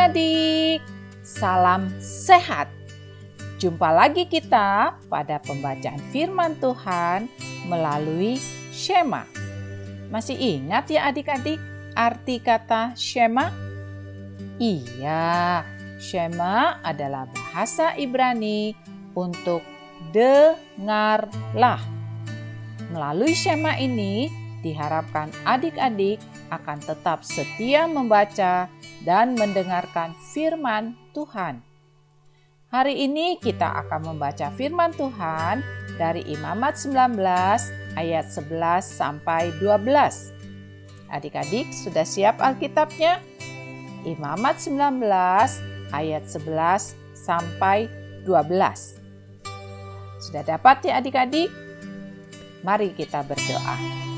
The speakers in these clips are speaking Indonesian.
adik-adik, salam sehat. Jumpa lagi kita pada pembacaan firman Tuhan melalui Shema. Masih ingat ya adik-adik arti kata Shema? Iya, Shema adalah bahasa Ibrani untuk dengarlah. Melalui Shema ini, diharapkan adik-adik akan tetap setia membaca dan mendengarkan firman Tuhan. Hari ini kita akan membaca firman Tuhan dari Imamat 19 ayat 11 sampai 12. Adik-adik sudah siap Alkitabnya? Imamat 19 ayat 11 sampai 12. Sudah dapat ya adik-adik? Mari kita berdoa.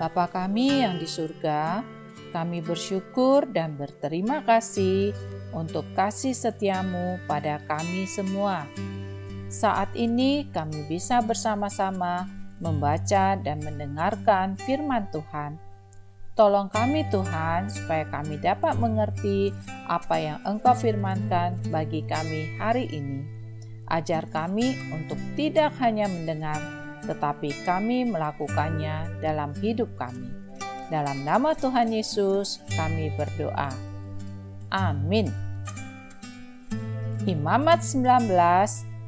Bapa kami yang di surga, kami bersyukur dan berterima kasih untuk kasih setiamu pada kami semua. Saat ini kami bisa bersama-sama membaca dan mendengarkan firman Tuhan. Tolong kami Tuhan supaya kami dapat mengerti apa yang Engkau firmankan bagi kami hari ini. Ajar kami untuk tidak hanya mendengar, tetapi kami melakukannya dalam hidup kami. Dalam nama Tuhan Yesus kami berdoa. Amin. Imamat 19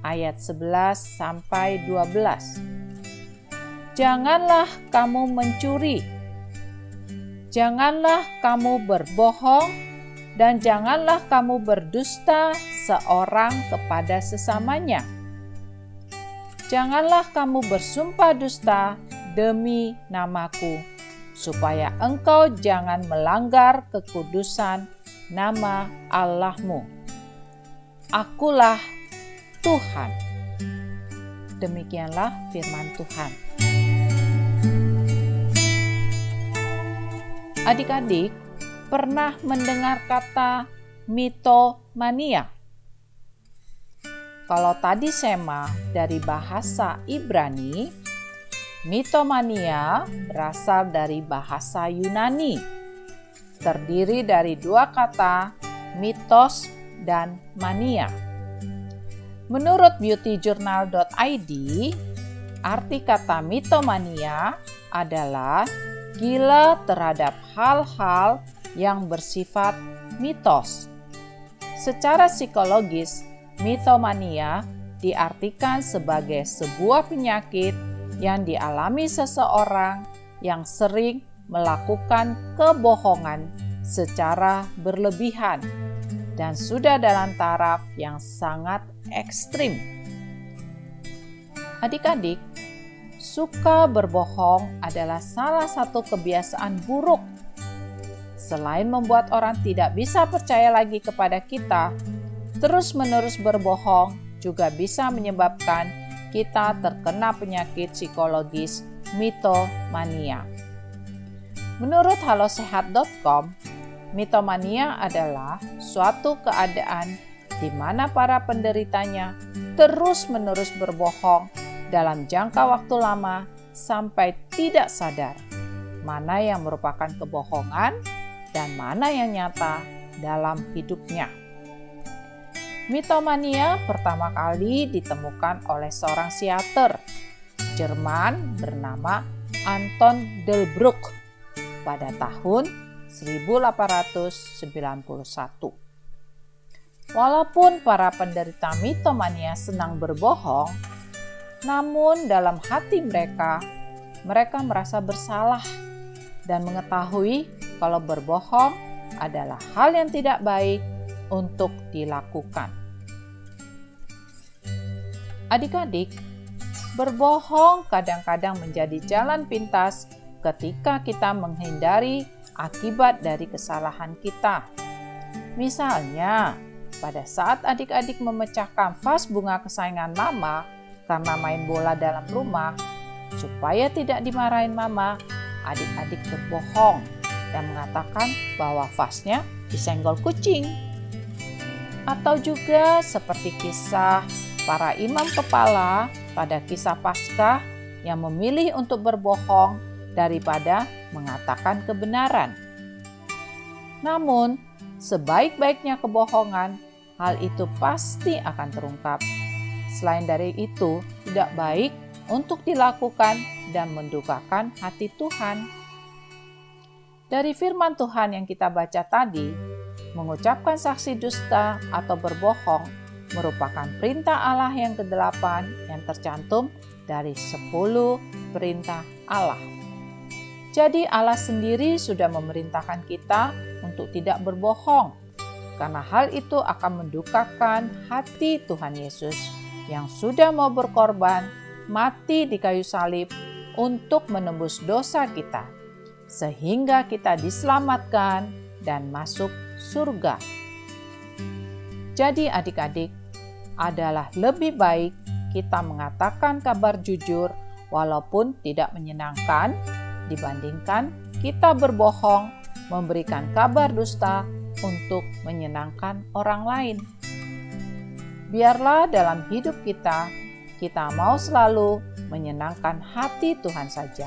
ayat 11 sampai 12. Janganlah kamu mencuri. Janganlah kamu berbohong dan janganlah kamu berdusta seorang kepada sesamanya. Janganlah kamu bersumpah dusta demi namaku supaya engkau jangan melanggar kekudusan nama Allahmu. Akulah Tuhan. Demikianlah firman Tuhan. Adik-adik, pernah mendengar kata mitomania? Kalau tadi sema dari bahasa Ibrani, Mitomania berasal dari bahasa Yunani, terdiri dari dua kata mitos dan mania. Menurut beautyjournal.id, arti kata mitomania adalah gila terhadap hal-hal yang bersifat mitos. Secara psikologis, mitomania diartikan sebagai sebuah penyakit yang dialami seseorang yang sering melakukan kebohongan secara berlebihan dan sudah dalam taraf yang sangat ekstrim. Adik-adik, suka berbohong adalah salah satu kebiasaan buruk. Selain membuat orang tidak bisa percaya lagi kepada kita, terus-menerus berbohong juga bisa menyebabkan kita terkena penyakit psikologis mitomania. Menurut halosehat.com, mitomania adalah suatu keadaan di mana para penderitanya terus-menerus berbohong dalam jangka waktu lama sampai tidak sadar mana yang merupakan kebohongan dan mana yang nyata dalam hidupnya. Mitomania pertama kali ditemukan oleh seorang psikiater Jerman bernama Anton Delbruck pada tahun 1891. Walaupun para penderita mitomania senang berbohong, namun dalam hati mereka, mereka merasa bersalah dan mengetahui kalau berbohong adalah hal yang tidak baik untuk dilakukan. Adik-adik, berbohong kadang-kadang menjadi jalan pintas ketika kita menghindari akibat dari kesalahan kita. Misalnya, pada saat adik-adik memecahkan vas bunga kesayangan mama karena main bola dalam rumah, supaya tidak dimarahin mama, adik-adik berbohong dan mengatakan bahwa vasnya disenggol kucing atau juga seperti kisah para imam kepala pada kisah Paskah yang memilih untuk berbohong daripada mengatakan kebenaran. Namun, sebaik-baiknya kebohongan, hal itu pasti akan terungkap. Selain dari itu, tidak baik untuk dilakukan dan mendukakan hati Tuhan. Dari firman Tuhan yang kita baca tadi, mengucapkan saksi dusta atau berbohong merupakan perintah Allah yang kedelapan yang tercantum dari sepuluh perintah Allah. Jadi Allah sendiri sudah memerintahkan kita untuk tidak berbohong, karena hal itu akan mendukakan hati Tuhan Yesus yang sudah mau berkorban mati di kayu salib untuk menembus dosa kita, sehingga kita diselamatkan dan masuk surga. Jadi, adik-adik, adalah lebih baik kita mengatakan kabar jujur, walaupun tidak menyenangkan, dibandingkan kita berbohong, memberikan kabar dusta untuk menyenangkan orang lain. Biarlah dalam hidup kita, kita mau selalu menyenangkan hati Tuhan saja,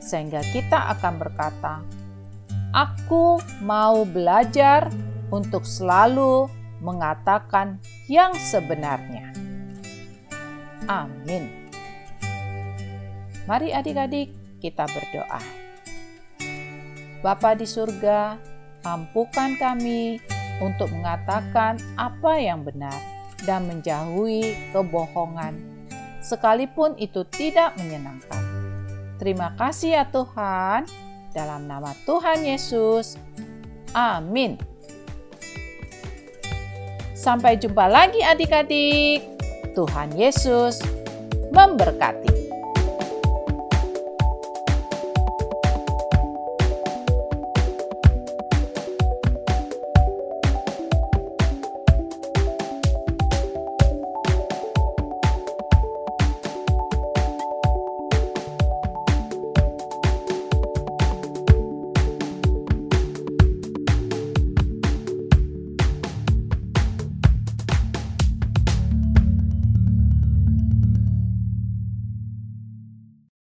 sehingga kita akan berkata, "Aku mau belajar untuk selalu mengatakan yang sebenarnya." Amin. Mari, adik-adik, kita berdoa. Bapa di surga, mampukan kami untuk mengatakan apa yang benar dan menjauhi kebohongan, sekalipun itu tidak menyenangkan. Terima kasih ya Tuhan, dalam nama Tuhan Yesus. Amin. Sampai jumpa lagi adik-adik. Tuhan Yesus memberkati.